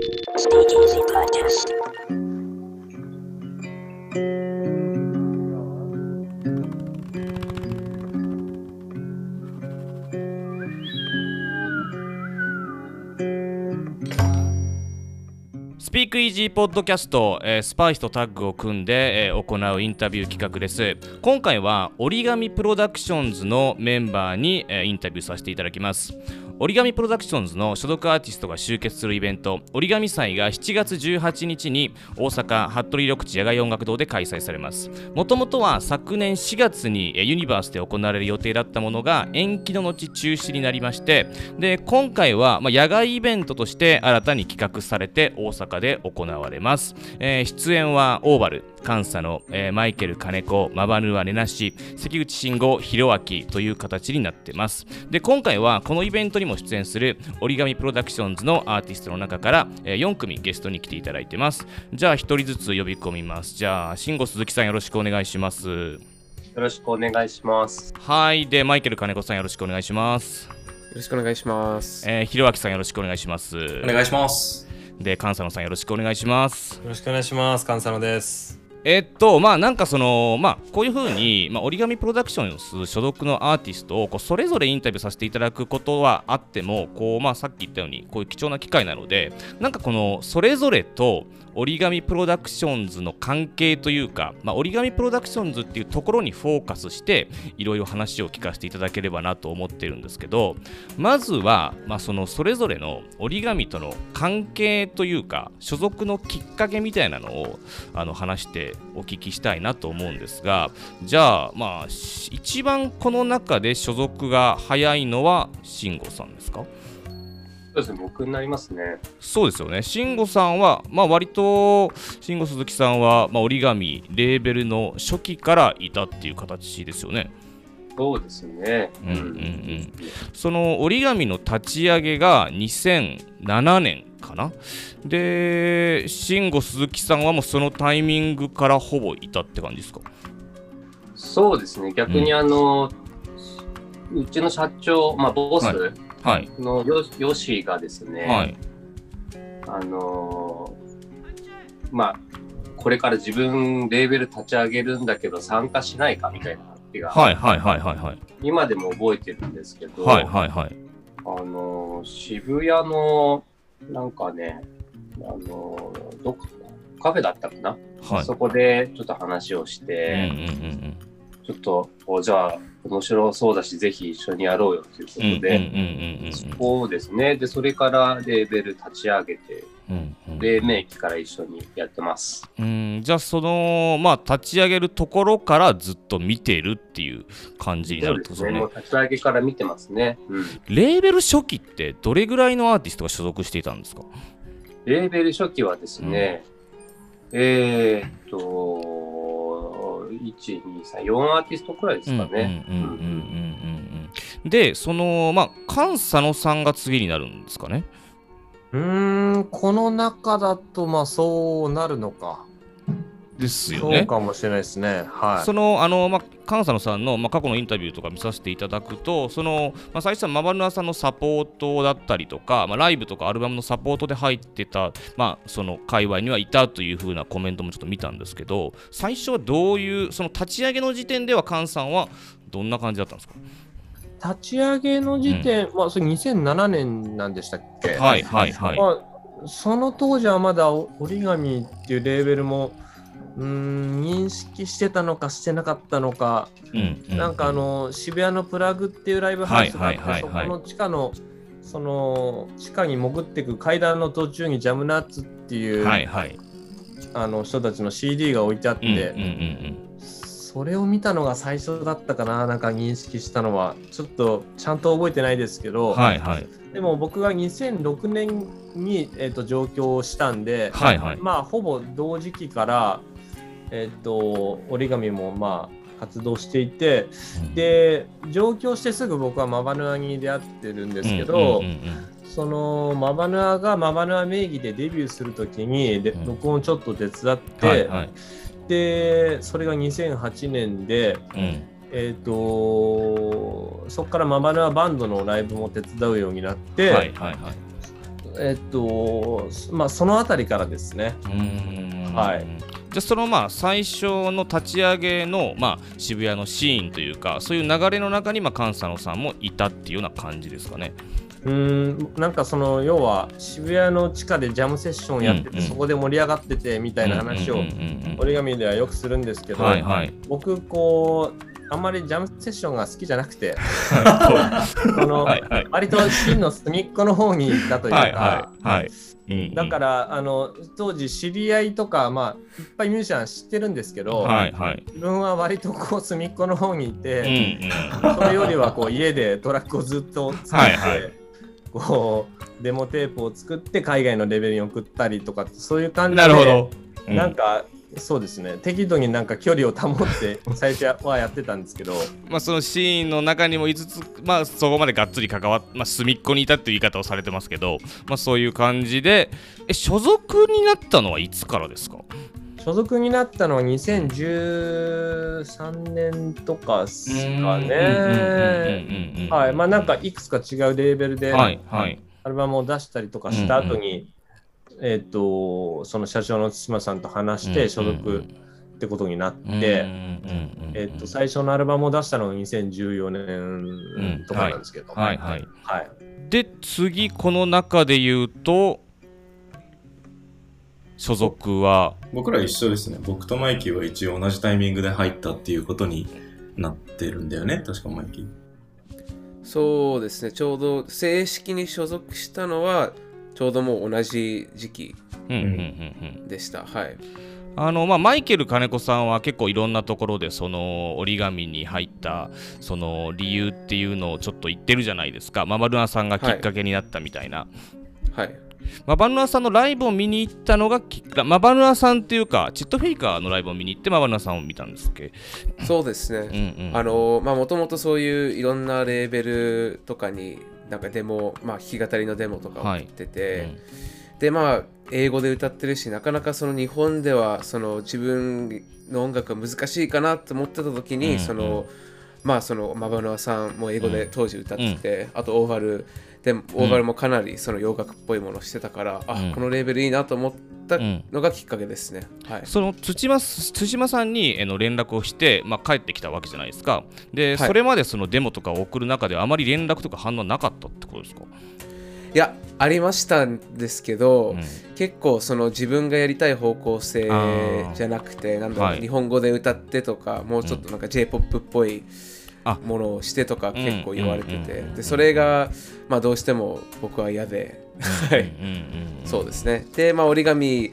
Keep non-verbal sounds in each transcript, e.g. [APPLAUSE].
Stay Easy Podcast. スピークイージーポッドキャスト、えースパイスとタッグを組んで、えー行うインタビュー企画です今回は折り紙プロダクションズのメンバーに、えーインタビューさせていただきます折り紙プロダクションズの所属アーティストが集結するイベント折り紙祭が7月18日に大阪服部緑地野外音楽堂で開催されます。もともとは昨年4月にユニバースで行われる予定だったものが延期の後中止になりましてで今回は、野外イベントとして新たに企画されて大阪で行われます、えー出演はオーバル。監査の、えーマイケル金子マバヌアネナシ関口慎吾弘明という形になってますで今回はこのイベントにも出演する折り紙プロダクションズのアーティストの中から、えー4組ゲストに来ていただいてますじゃあ1人ずつ呼び込みますじゃあ慎吾鈴木さんよろしくお願いしますよろしくお願いします。はいでマイケル金子さんよろしくお願いしますよろしくお願いします。えー、ひろあきさんよろしくお願いします。お願いします。で、関佐野さんよろしくお願いします。よろしくお願いします。カンサノです。えっと、まあなんかその、まあこういうふうに、まあ、折り紙プロダクションズ所属のアーティストをこうそれぞれインタビューさせていただくことはあっても、こう、まあさっき言ったように、こういう貴重な機会なので、なんかこのそれぞれと折り紙プロダクションズの関係というか、まあ、折り紙プロダクションズっていうところにフォーカスして、いろいろ話を聞かせていただければなと思ってるんですけど、まずは、まあ、そのそれぞれの折り紙との関係というか所属のきっかけみたいなのをあの話してお聞きしたいなと思うんですがじゃあまあ一番この中で所属が早いのは慎吾さんですか？そうですね、僕になりますね。そうですよね。慎吾さんは、まあ、割と慎吾鈴木さんは、まあ、折り紙レーベルの初期からいたっていう形ですよね。そうですね。うんうんうん。その折り紙の立ち上げが2007年かな？で慎吾鈴木さんはもうそのタイミングからほぼいたって感じですか？そうですね、逆にあの、うちの社長、まあ、ボスはいのヨ,、ヨシがですね、はい。あのーまあ、これから自分レーベル立ち上げるんだけど参加しないかみたいな話が、はいはいはいはいはい。今でも覚えてるんですけど、はいはいはい。あのー渋谷のなんかね、あのーどっかカフェだったかな、はい。そこでちょっと話をしうんうんて、うん。ちょっとおじゃあ面白そうだしぜひ一緒にやろうよということうんうんうんで、うんそうですね。でそれからレーベル立ち上げて。うんうん。黎明期から一緒にやってます。うん。じゃあそのまあ立ち上げるところからずっと見てるっていう感じになそうるとですね。ですね。もう立ち上げから見てますね、うん、レーベル初期ってどれぐらいのアーティストが所属していたんですか？レーベル初期はですね、えーっと123,4アーティストくらいですかね、うんうんうんうんうんうんでそのまあ菅佐野さんが次になるんですかね？うーん、この中だと、まあ、そうなるのか。ですよそうね。かもしれないですね。はい。そのあの、まあ、菅佐野さんの、まあ、過去のインタビューとか見させていただくとその、まあ、最初はマバヌアさんのサポートだったりとか、まあ、ライブとかアルバムのサポートで入ってた、まあ、その界隈にはいたというふうなコメントもちょっと見たんですけど最初はどういうその立ち上げの時点では菅さんはどんな感じだったんですか？立ち上げの時点、まあ、それ2007年なんでしたっけ？はいはいはい。まあ、その当時はまだ折り紙っていうレーベルもうーん認識してたのかしてなかったのか、うんうなんかあの渋谷のプラグっていうライブハウスがあって、そこの地下のその地下に潜っていく階段の途中にジャムナッツっていう、はいはい。あの人たちの CD が置いてあって、うんうんうんそれを見たのが最初だったかななんか認識したのはちょっとちゃんと覚えてないですけうど、ん。はいはい。でも僕が2006年に、えー、と上京したんで、はいはい。まあほぼ同時期から、えっと折り紙もまあ活動していてで上京してすぐ僕はマバヌアに出会ってるんですけど、そのマバヌアがマバヌア名義でデビューするときにでうん録音ちょっと手伝って、はいはい。でそれが2008年で、うんえー、とそこからマバヌアバンドのライブも手伝うようになって、はいはいはい。えっと、まあ、そのあたりからですね。うんはいじゃあそのまあ最初の立ち上げのまあ渋谷のシーンというかそういう流れの中にまあ菅佐野さんもいたっていうような感じですかね。うんなんかその要は渋谷の地下でジャムセッションやってて、うんうんそこで盛り上がっててみたいな話を折り紙ではよくするんですけど、はいはい。僕こうあんまりジャムセッションが好きじゃなくて [LAUGHS] その、はいはい割と真の隅っこの方にいたというか、はいはいはい。うんだからあの当時知り合いとか、まあ、いっぱいミュージシャン知ってるんですけど、はいはい。自分は割とこう隅っこの方にいうんて、うん。それよりはこう家でトラックをずっと作って、はいはいこうデモテープを作って海外のレベルに送ったりとかそういう感じでなるほど。うなんかそうですね。適度になんか距離を保って最初はやってたんですけど。[LAUGHS] まあそのシーンの中にもいつつまあそこまでがっつり関わっまあ隅っこにいたっていう言い方をされてますけどまあそういう感じでえ所属になったのはいつからですか？所属になったのは2013年とかですかね。はい、まあなんかいくつか違うレーベルではいはいアルバムを出したりとかした後に、えっ、とその社長の対馬さんと話して所属ってことになって、えっ、と最初のアルバムを出したのが2014年とかなんですけど、はいはいはい。で次この中で言うと所属は？僕ら一緒ですね。僕とマイキーは一応同じタイミングで入ったっていうことになってるんだよね。確かマイキー。そうですね、ちょうど正式に所属したのは、ちょうどもう同じ時期でした。はい。あのまあ、マイケル金子さんは結構いろんなところでその折り紙に入ったその理由っていうのをちょっと言ってるじゃないですかママルナさんがきっかけになったみたいな、はい。マバルナさんのライブを見に行ったのがきっかマバルナさんっていうかチットフェイカーのライブを見に行ってマバルナさんを見たんですっけ、そうですうんね。うん、あの、まあ、もともとそういういろんなレーベルとかに、なんかデモ、まあ、弾き語りのデモとかを送ってて、で、まあ、英語で歌ってるし、なかなかその日本では、その自分の音楽が難しいかなって思ってた時に、うんその、まあそのマバノアさんも英語で当時歌ってて、あとオーバルでもオーバルもかなりその洋楽っぽいものをしてたから、あうん。このレーベルいいなと思ったうん。のがきっかけですね。はい。その土間土間さんにえの連絡をして、まあ、帰ってきたわけじゃないですか。で、はい。それまでそのデモとかを送る中であまり連絡とか反応なかったってことですか、いやありましたんですけど、うん。結構その自分がやりたい方向性じゃなくてなんだろう、はい。日本語で歌ってとかもうちょっとなんか J−POP っぽいあものをしてとか結構言われてて、でそれがまあどうしても僕は嫌で、そうですね。でまあ折り紙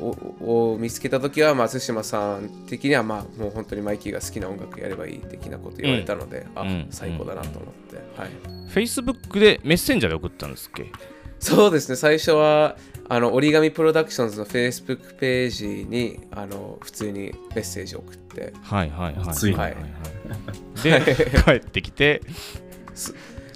をを見つけた時は松島さん的にはまあもう本当にマイキーが好きな音楽やればいい的なこと言われたので、あ、うん最高だなと思って、はい。Facebook でメッセンジャーで送ったんですっけ？そうですね、最初はあの折り紙プロダクションズの Facebook ページにあの普通にメッセージを送って、はいはいはい。熱いはい。で [LAUGHS] 帰ってきて。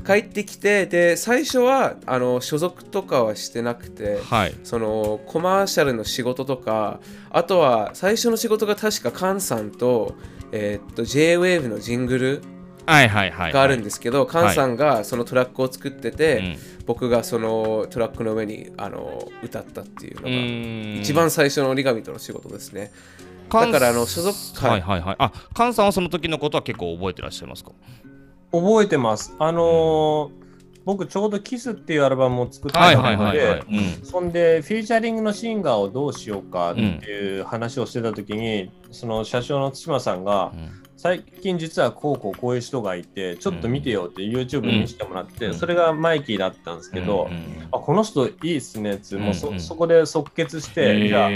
帰ってきて、で最初はあの所属とかはしてなくて、はい。そのコマーシャルの仕事とか、あとは最初の仕事が確かカンさんと,、えーっと JWAVE のジングルはいはいはいがあるんですけど、カンさんがそのトラックを作ってて、うん。僕がそのトラックの上にあの歌ったっていうのうが、一番最初の折り紙との仕事ですね。だからあの所属はい。はいはいあカンさんはその時のことは結構覚えてらっしゃいますか？覚えてます。あのー僕ちょうどキスっていうアルバムを作ったのはいはいはいで、うん。そんでフィーチャリングのシンガーをどうしようかっていう話をしてた時に、その社長の対馬さんが、うん最近実はこうこうこういう人がいてちょっと見てよって YouTube に見せてもらって、うん。それがマイキーだったんですけど、うんうんあこの人いいっすねっつもうそ,、うん。うんそこで即決して、じゃあ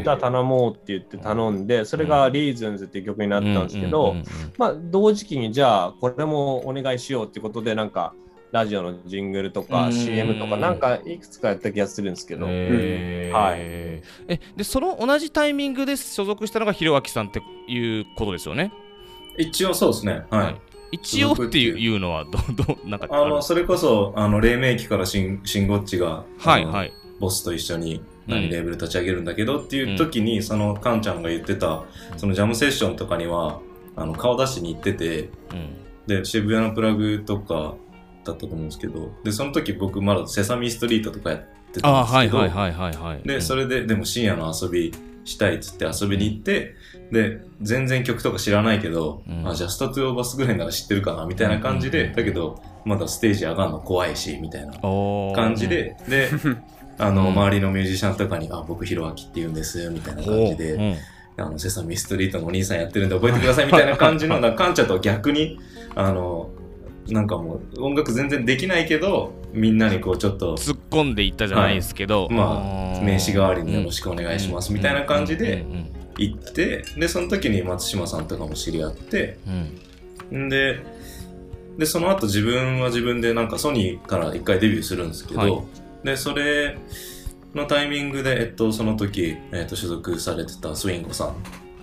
歌頼もうって言って頼んでそれが「リーズンズっていう曲になったんですけど、まあ同時期にじゃあこれもお願いしようってことでなんかラジオのジングルとかうん。CM とかなんかいくつかやった気がするんですけど、へー。はい。えでその同じタイミングで所属したのがひろあきさんっていうことですよね？一応そうですね。はい。一応っていうのはど [LAUGHS] どなんかあの、それこそ、あの、黎明期からシンシンゴッチが、はいはい。ボスと一緒にうん。何レーベル立ち上げるんだけどっていう時に、そのカンちゃんが言ってた、そのジャムセッションとかには、あの、顔出しに行ってて、うん。で、渋谷のプラグとかだったと思うんですけど、で、その時僕まだセサミストリートとかやってたあんですけど、はいはいはいはいはい。で、それで、でも深夜の遊びしたいっつって遊びに行って、で、全然曲とか知らないけど、うん。あ、ジャストトゥーバスぐらいなら知ってるかな、みたいな感じで、うんだけど、まだステージ上がるの怖いし、みたいな感じで、で、[LAUGHS] あの、うん。周りのミュージシャンとかに、あ、僕、ヒロアキって言うんです、みたいな感じで、うんあの、セサミストリートのお兄さんやってるんで覚えてください、みたいな感じの、なんかカンチャと逆に、あの、なんかもう、音楽全然できないけど、みんなにこう、ちょっと、突っ込んでいったじゃないですけど、まあ、名刺代わりによろしくお願いします、みたいな感じでうん。うん。行って、で、その時に松島さんとかも知り合って、うん。んで、で、その後自分は自分でなんかソニーから一回デビューするんですけど、はい。で、それのタイミングで、えっと、その時、えっと、所属されてたスウィンゴさ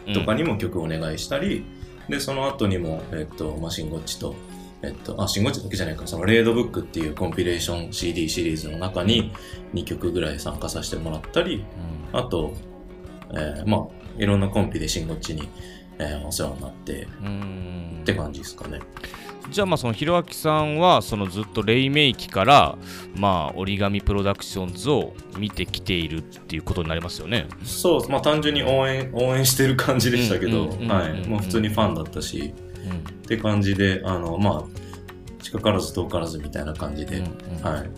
んとかにも曲をお願いしたり、で、その後にも、えっと、まあ、シンゴッチと、えっと、あ、シンゴッチだけじゃないか、そのレードブックっていうコンピレーション CD シリーズの中に2曲ぐらい参加させてもらったり、あと、えーまあ、いろんなコンピでシンゴッチに、えーお世話になってうんうんって感じですかね。じゃあまあそのひろあきさんはそのずっと黎明期からまあ折り紙プロダクションズを見てきているっていうことになりますよね。そう、まあ単純に応援、応援してる感じでしたけど、うんうんうんはい。うんもう普通にファンだったし、うんって感じで、あの、まあ、近からず遠からずみたいな感じで、うんうんはい。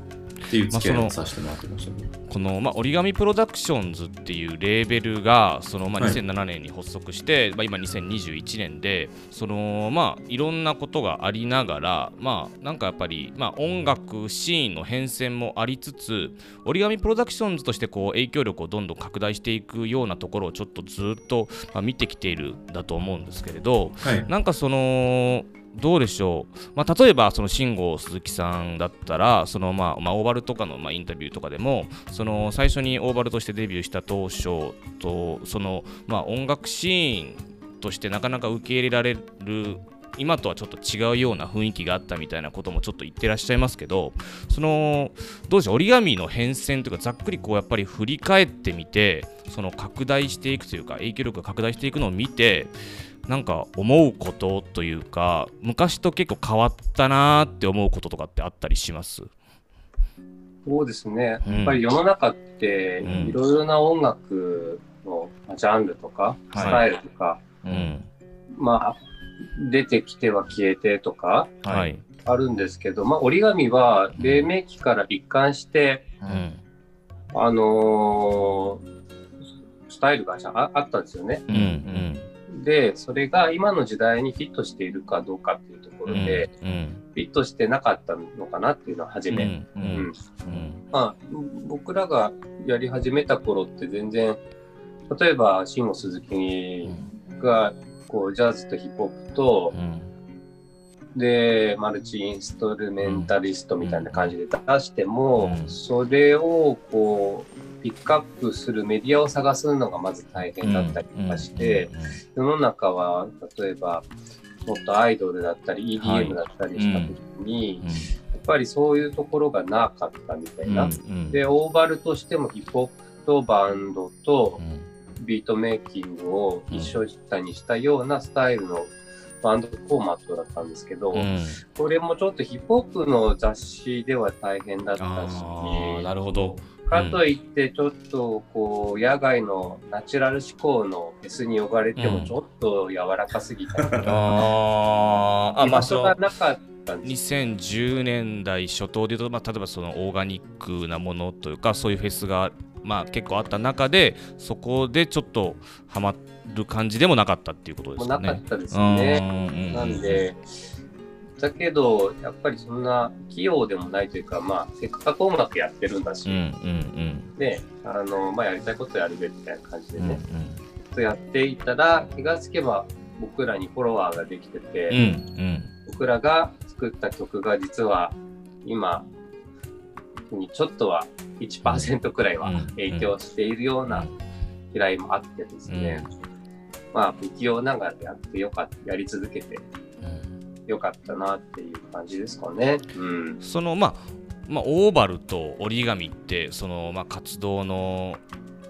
っていう付き合いをさせてもらってましたね。この、まあ、折り紙プロダクションズっていうレーベルがその、まあ、はい2007年に発足して、まあ、今2021年でその、まあ、いろんなことがありながら、まあ、なんかやっぱり、まあ、音楽シーンの変遷もありつつ折り紙プロダクションズとしてこう影響力をどんどん拡大していくようなところをちょっとずっと、まあ、見てきているんだと思うんですけれどはい。なんかそのどうでしょう、まあ、例えばその慎吾鈴木さんだったらその、まあまあ、オーバルとかの、まあ、インタビューとかでもその最初にオーバルとしてデビューした当初とその、まあ、音楽シーンとしてなかなか受け入れられる今とはちょっと違うような雰囲気があったみたいなこともちょっと言ってらっしゃいますけどそのどうでしょう？折り紙の変遷というかざっくりこうやっぱり振り返ってみてその拡大していくというか影響力が拡大していくのを見てなんか思うことというか昔と結構変わったなーって思うこととかってあったりします？そうですね。うん。やっぱり世の中ってうん。いろいろな音楽のまあジャンルとか、スはい。タイルとか、うん。まあ、出てきては消えてとかはい。あるんですけど、まあ、折り紙は黎明期から一貫して、うん。あのースタイルがああったんですよね。うんうんで、それが今の時代にフィットしているかどうかっていうところで、うんフィットしてなかったのかなっていうのは初うんうめ。ん。うん。うん。まあ、僕らがやり始めた頃って全然、例えば、慎吾鈴木が、こう、ジャズとヒップホップとう、ん。で、マルチインストルメンタリストみたいな感じで出しても、うん。それを、こう、ピックアップするメディアを探すのがまず大変だったりとかして、世の中は、例えば、もっとアイドルだったり、はい。EDM だったりした時に、うん。やっぱりそういうところがなかったみたいな。うんで、オーバルとしてもヒップホップとバンドとうん。ビートメイキングを一緒にしたようなスタイルのバンドフォーマットだったんですけど、うん。これもちょっとヒップホップの雑誌では大変だったし、なるほどかといってちょっとこう野外のナチュラル思考のフェスに呼ばれてうんもちょっと柔らかすぎたりとか、あーあまあ場所がなかったんです2010年代初頭でいうと、まあ、例えばそのオーガニックなものというかそういうフェスが、まあ、結構あった中でそこでちょっとハマる感じでもなかったっていうことですかね。なかったですね。うんなんで、だけど、やっぱりそんな器用でもないというか、まあ、せっかく音楽やってるんだし、うんうんね、あの、まあ、やりたいことやるべみたいな感じでうんうん。ね、とやっていたら、気がつけば僕らにフォロワーができてて、うんうん。僕らが作った曲が実は今にちょっとは1%くらいはうん影響しているような嫌いもあってですね、まあ不器用ながらやってよかった、やり続けてうんよかったなっていう感じですかね。うん。そのまあまあ、オーバルと折り紙ってその、まあ、活動の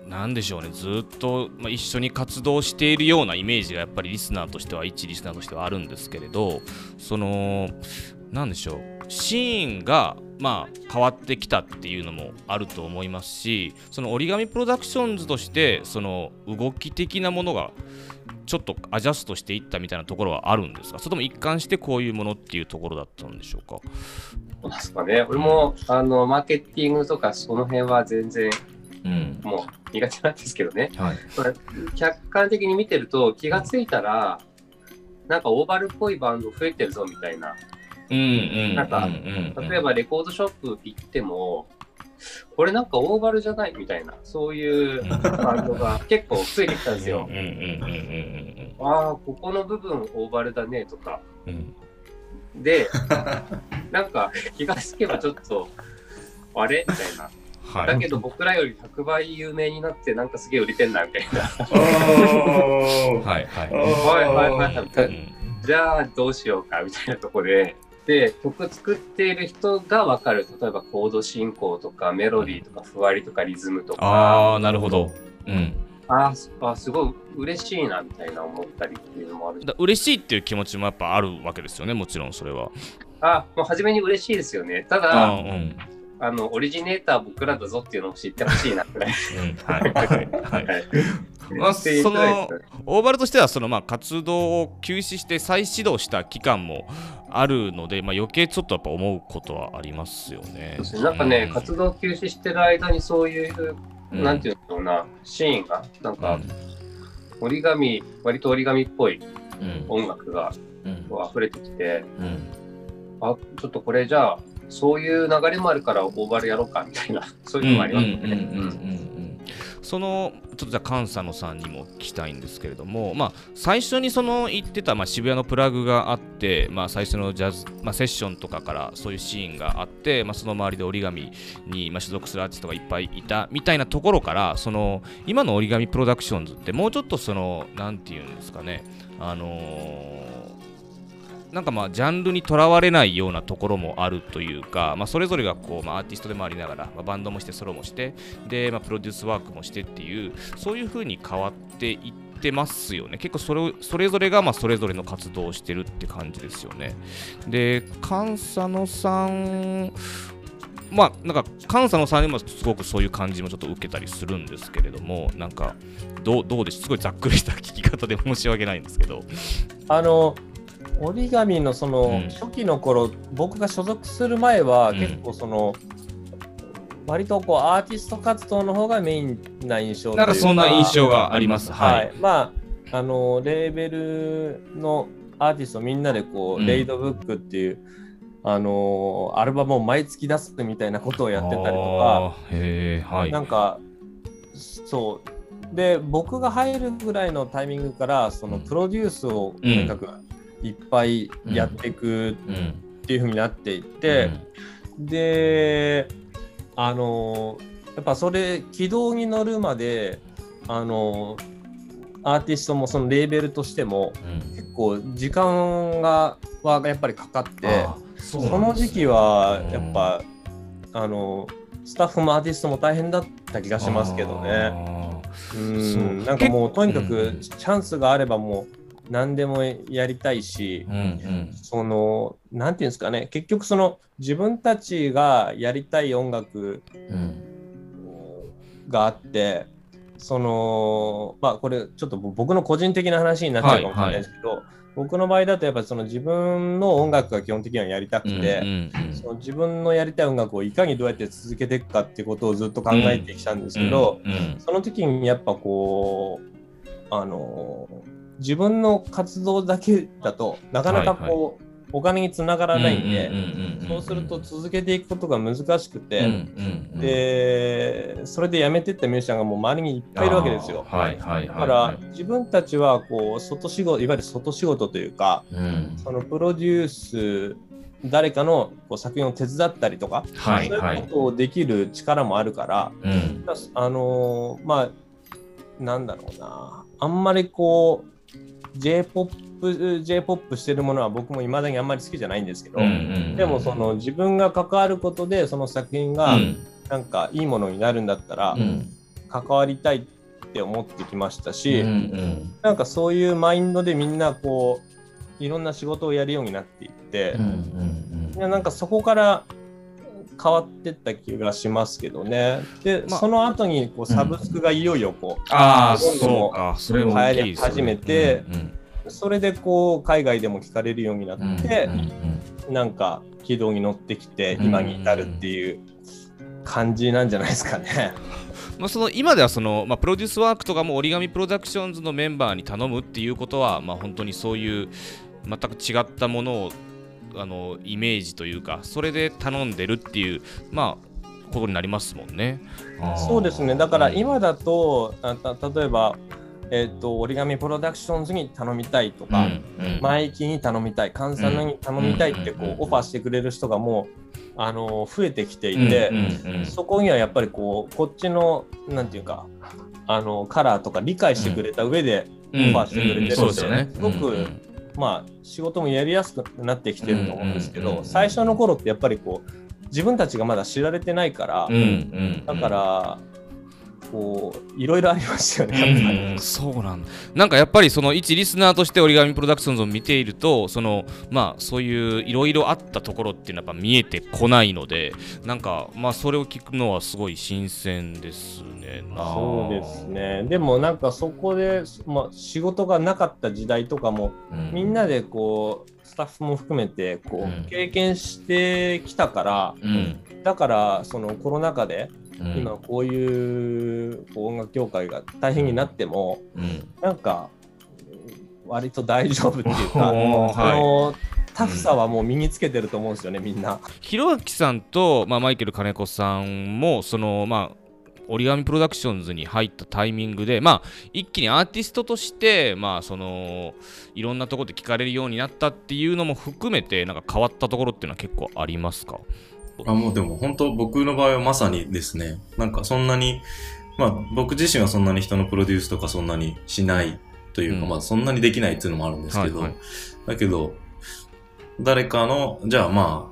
なんでしょうねずっと、まあ、一緒に活動しているようなイメージがやっぱりリスナーとしては一リスナーとしてはあるんですけれどそのなんでしょうシーンがまあ変わってきたっていうのもあると思いますしその折り紙プロダクションズとしてその動き的なものがちょっとアジャストしていったみたいなところはあるんですか？それとも一貫してこういうものっていうところだったんでしょうか？そうですかね。俺も、あの、マーケティングとかその辺は全然、うん、もう苦手なんですけどね。はい、客観的に見てると気がついたら、なんかオーバルっぽいバンド増えてるぞみたいな。うんうん、なんか、例えばレコードショップ行っても、これなんかオーバルじゃないみたいな、そういうバンドが結構増えてきたんですよ。ああ、ここの部分オーバルだねとか。うんで、なんか気がつけばちょっと、あれみたいな。はい、だけど僕らより100倍有名になってなんかすげえ売れてんなみたいな。はいはい。はいはいはい。じゃあどうしようかみたいなとこで。で、曲作っている人がわかる。例えばコード進行とかメロディーとかふわりとかリズムとか。ああ、なるほど。うん。ああ、すごい嬉しいなみたいな思ったりっていうのもある。だ嬉しいっていう気持ちもやっぱあるわけですよね、もちろんそれは。あもう初めに嬉しいですよね。ただ、あうん、あのオリジネーター僕らだぞっていうのを知ってほしいなくらい。はい。はい。はい。まあ、そのオーバルとしてはそのまあ活動を休止して再始動した期間もあるので、まあ、余計ちょっとやっぱ思うことはありますよね。なんかね、うん、活動休止してる間にそういうなんていうのな、シーンが、なんか、折り紙、割と折り紙っぽい音楽が、こう溢れてきて、あ、ちょっとこれじゃあ、そういう流れもあるからオーバルやろうかみたいな、[LAUGHS] そういうのもありますね。そのちょっとじゃあ菅佐野さんにも聞きたいんですけれども、まあ、最初にその言ってた、まあ、渋谷のプラグがあって、まあ、最初のジャズ、まあ、セッションとかからそういうシーンがあって、まあ、その周りで折り紙に、まあ、所属するアーティストがいっぱいいたみたいなところからその今の折り紙プロダクションズってもうちょっとその何て言うんですかねあのーなんかまあジャンルにとらわれないようなところもあるというか、まあ、それぞれがこう、まあ、アーティストでもありながら、まあ、バンドもしてソロもしてで、まあ、プロデュースワークもしてっていうそういう風に変わっていってますよね。結構それそれぞれがまあそれぞれの活動をしてるって感じですよね。で菅佐野さんまあなんか菅佐野さんにもすごくそういう感じもちょっと受けたりするんですけれどもなんかどうどうですすごいざっくりした聞き方で申し訳ないんですけど。あの折り紙のその初期の頃、うん、僕が所属する前は結構その、うん、割とこうアーティスト活動の方がメインな印象なんかそんな印象があります。はい。はい、まああのレーベルのアーティストみんなでこう、うん、レイドブックっていうあのアルバムを毎月出すみたいなことをやってたりとか、はい、なんかそう。で僕が入るぐらいのタイミングからそのプロデュースをとにかくいっぱいやっていくっていうふうになっていって、であのやっぱそれ軌道に乗るまであのアーティストもそのレーベルとしても、結構時間がはやっぱりかかってその時期はやっぱ、あのスタッフもアーティストも大変だった気がしますけどね。うん。なんかもうとにかくチャンスがあればもう何でもやりたいし、うんうん、その何て言うんですかね結局その自分たちがやりたい音楽があって、そのまあこれちょっと僕の個人的な話になっちゃうかもしれないですけど、はいはい、僕の場合だとやっぱりその自分の音楽が基本的にはやりたくて、その自分のやりたい音楽をいかにどうやって続けていくかっていうことをずっと考えてきたんですけど、その時にやっぱこうあの自分の活動だけだとなかなかこう、はい。はいお金につながらないんで、そうすると続けていくことが難しくて、で、それで辞めてったミュージシャンがもう周りにいっぱいいるわけですよ。はいはいだから自分たちはこう外仕事、いわゆる外仕事というか、うん、そのプロデュース、誰かのこう作品を手伝ったりとか、はい。そういうことをできる力もあるから、うん、あのー、まあ、なんだろうな、あんまりこう、J-POP、J-POP してるものは僕もいまだにあんまり好きじゃないんですけど、うんうんうん、でもその自分が関わることでその作品がなんかいいものになるんだったら、関わりたいって思ってきましたし、うんうん、なんかそういうマインドでみんなこういろんな仕事をやるようになっていって、うんうんうん、いやなんかそこから変わってった気がしますけどね。で、まあその後にこうサブスクがいよいよこう、ああ、どんどんそうか。それも流行り始めてうんうんそれでこう海外でも聞かれるようになって、うんうんなんか軌道に乗ってきてうん今に至るっていう感じなんじゃないですかね。[LAUGHS] まあ、その今ではその、まあ、プロデュースワークとかも折り紙プロダクションズのメンバーに頼むっていうことは、まあ、本当にそういう全く違ったものをあのイメージというかそれで頼んでるっていうまあことになりますもんね。そうですね。だから今だと、あた例えば、えっ、と、折り紙プロダクションズに頼みたいとか、うん。うん。マイキーに頼みたい、関西のに頼みたいってこうん。うオファーしてくれる人がもう、あの増えてきていて、うん。うん。うん。そこにはやっぱりこう、こっちの、なんていうか、あのカラーとか理解してくれた上でオファーしてくれてるので、そうですよね。すごく、うん。うんまあ、仕事もやりやすくなってきてると思うんですけど、最初の頃ってやっぱりこう、自分たちがまだ知られてないから、だから、こう、いろいろありましたよね。うん。そうなんだ。なんかやっぱりその一リスナーとして折り紙プロダクションズを見ているとそのまあそういういろいろあったところっていうのはやっぱ見えてこないのでなんかまあそれを聞くのはすごい新鮮ですね。なそうですね。でもなんかそこで、まあ、仕事がなかった時代とかも、うん。みんなでこう、スタッフも含めてこう、うん。経験してきたから、うん。だからそのコロナ禍でうん。今こういう音楽業界が大変になっても、うん。なんか割と大丈夫っていうか、[LAUGHS] おーそのタフさはもう身につけてると思うんですよね、みんな。ひろあきさんと、まあ、マイケル金子さんもそのまあ折り紙プロダクションズに入ったタイミングで、まあ、一気にアーティストとして、まあ、そのいろんなところで聞かれるようになったっていうのも含めてなんか変わったところっていうのは結構ありますか？あもうでも本当僕の場合はまさにですね、なんかそんなに、まあ僕自身はそんなに人のプロデュースとかそんなにしないというか、うん。まあそんなにできないっていうのもあるんですけど、はいはい。だけど、誰かの、じゃあまあ、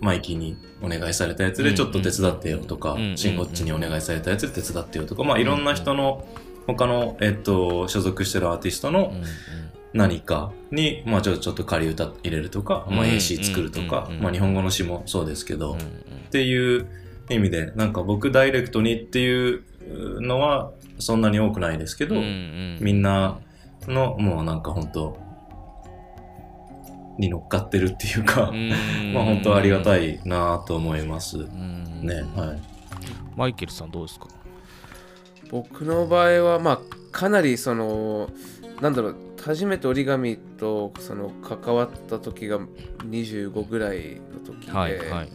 マイキーにお願いされたやつでちょっと手伝ってよとかシンゴッチにお願いされたやつで手伝ってよとか、まあいろんな人の、他の、えっと、所属してるアーティストの何かに、まあちょちょっと仮歌入れるとか、まあうん AC 作るとかうん、まあ日本語の詩もそうですけど、うんっていう意味で、なんか僕ダイレクトにっていうのはそんなに多くないですけど、みんなのもうなんか本当に乗っかってるっていうか、[LAUGHS] まあ本当ありがたい、いなと思います。ね。ねはい。マイケルさんどうですか？僕の場合はまあかなりそのなんだろう初めて折り紙とその関わった時が25ぐらいの時で,、はいはい。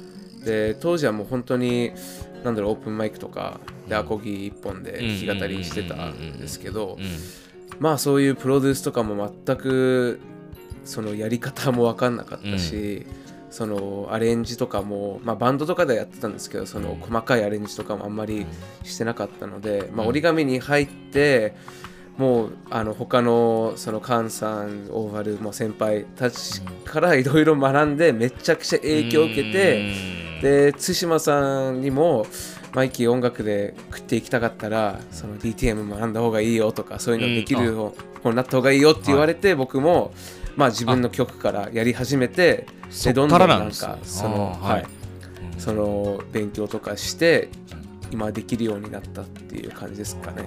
で当時はもう本当になんだろうオープンマイクとかでアコギ一本で弾き語りしてたんですけどうんまあそういうプロデュースとかも全くそのやり方も分かんなかったし、そのアレンジとかも、まあ、バンドとかではやってたんですけどその細かいアレンジとかもあんまりしてなかったので、まあ、うん折り紙に入ってもうあの他のそのカンさんオーバルも先輩たちからいろいろ学んでめちゃくちゃ影響を受けて、で対馬さんにもマイキー音楽で食っていきたかったらその DTM 学んだ方がいいよとかそういうのできるようになった方がいいよって言われて、僕もまあ自分の曲からやり始めてでどんどんなんかそのはい。その勉強とかして今できるようになったっていう感じですかね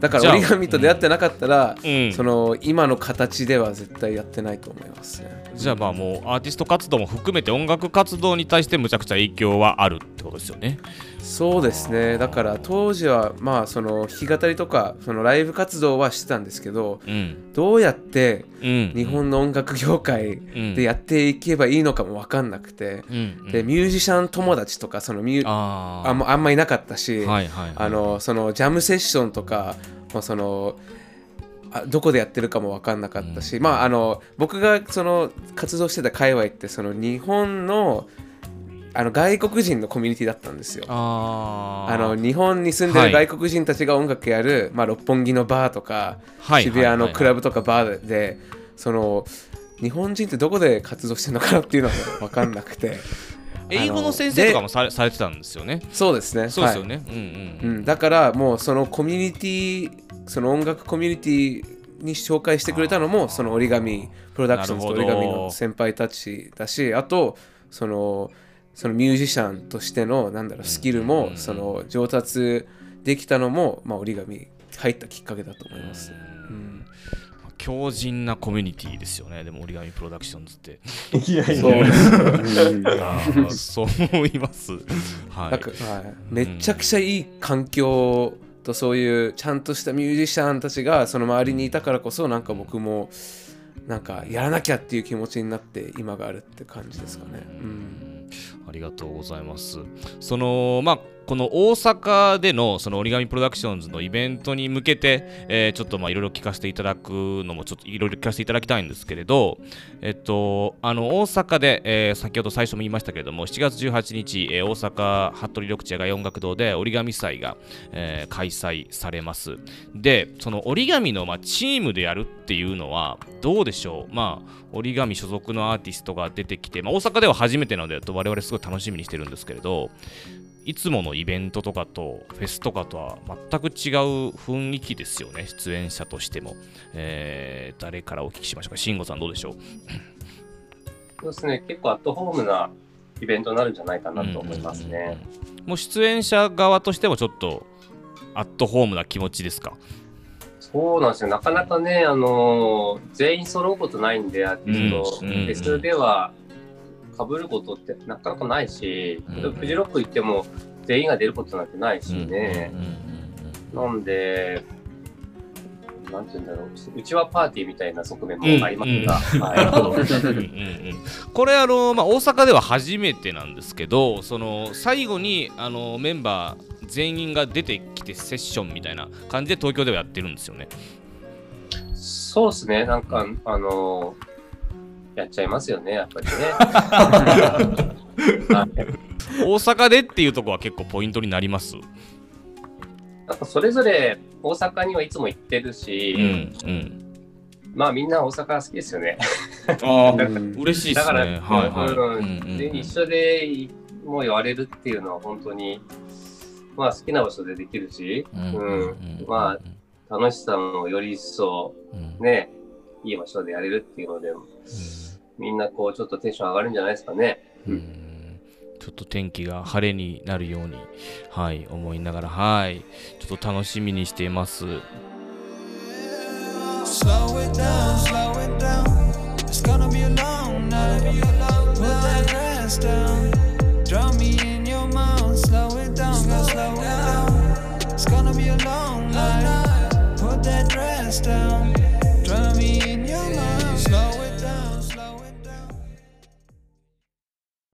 だから折り紙と出会ってなかったら、うんその今の形では絶対やってないと思いますねじゃあまあもうアーティスト活動も含めて音楽活動に対してむちゃくちゃ影響はあるってことですよね。そうですねだから当時はまあその弾き語りとかそのライブ活動はしてたんですけどうん。どうやってうん。日本の音楽業界でやっていけばいいのかも分かんなくて、うん。でミュージシャン友達とかそのミュあーあんまあんまいなかったし、はいはいはい。あのそのジャムセッションとかもそのあどこでやってるかも分かんなかったし、まああの僕がその活動してた界隈ってその日本のあの外国人のコミュニティだったんですよ。あの日本に住んでる外国人たちが音楽やる、まあ、六本木のバーとか、はい渋谷のクラブ。ブとかバーで、その日本人ってどこで活動してるのかなっていうのが分かんなくて [LAUGHS] 英語の先生とかもされされてたんですよね。そうですねそうですよはいね。うんうん。うん、だからもうそのコミュニティその音楽コミュニティに紹介してくれたのもその折り紙プロダクションズと折り紙の先輩たちだしあとそのそのミュージシャンとしてのなんだろうスキルもその上達できたのも、まあ、折り紙入ったきっかけだと思います。うん。強靭なコミュニティですよね、でも折り紙プロダクションズって。いやいや。そう思います。はい、はい、めちゃくちゃいい環境とそういうちゃんとしたミュージシャンたちがその周りにいたからこそなんか僕もなんかやらなきゃっていう気持ちになって今があるって感じですかね。うんありがとうございます。そのまあこの大阪でのその折り紙プロダクションズのイベントに向けて、えー、ちょっとまあいろいろ聞かせていただくのもちょっといろいろ聞かせていただきたいんですけれど、えっと、あの大阪で、えー、先ほど最初も言いましたけれども、7月18日、えー、大阪服部緑地野外音楽堂で折り紙祭が、えー、開催されます。で、その折り紙の、まあ、チームでやるっていうのはどうでしょう？まあ折り紙所属のアーティストが出てきて、まあ、大阪では初めてなので我々すごい楽しみにしてるんですけれどいつものイベントとかとフェスとかとは全く違う雰囲気ですよね。出演者としても、えー、誰からお聞きしましょうか？慎吾さんどうでしょう？そうですね。結構アットホームなイベントになるんじゃないかなと思いますね、もう出演者側としてもちょっとアットホームな気持ちですか？そうなんですよ。なかなかね、あのー、全員揃うことないんで、アーティスト、フェスではかぶることってなかなかないし、うん、フジロック行っても全員が出ることなんてないしね。なんで、なんて言うんだろう、うちはパーティーみたいな側面もありますが、[LAUGHS] これあの、まあ、大阪では初めてなんですけど、その最後にあのメンバー全員が出てきてセッションみたいな感じで東京ではやってるんですよね。そうですね、なんか、あのやっちゃいますよね、やっぱりね。[LAUGHS] 大阪でっていうとこは結構ポイントになります？なんかそれぞれ大阪にはいつも行ってるし、うんうん、まあみんな大阪好きですよね。ああ、嬉しいですね。だから、はいはい。うんで一緒でもう言われるっていうのは本当にまあ好きな場所でできるし、うん、まあ楽しさもより一層ね、いい場所でやれるっていうので、みんなこうちょっとテンション上がるんじゃないですかね。ちょっと天気が晴れになるように、はい、思いながら、はい、ちょっと楽しみにしています。Slow it down, slow it down. It's gonna be alone night. Put that glass down. Draw me in your mouth. Slow it down, slow it down. It's gonna be a long night. Put that dress down.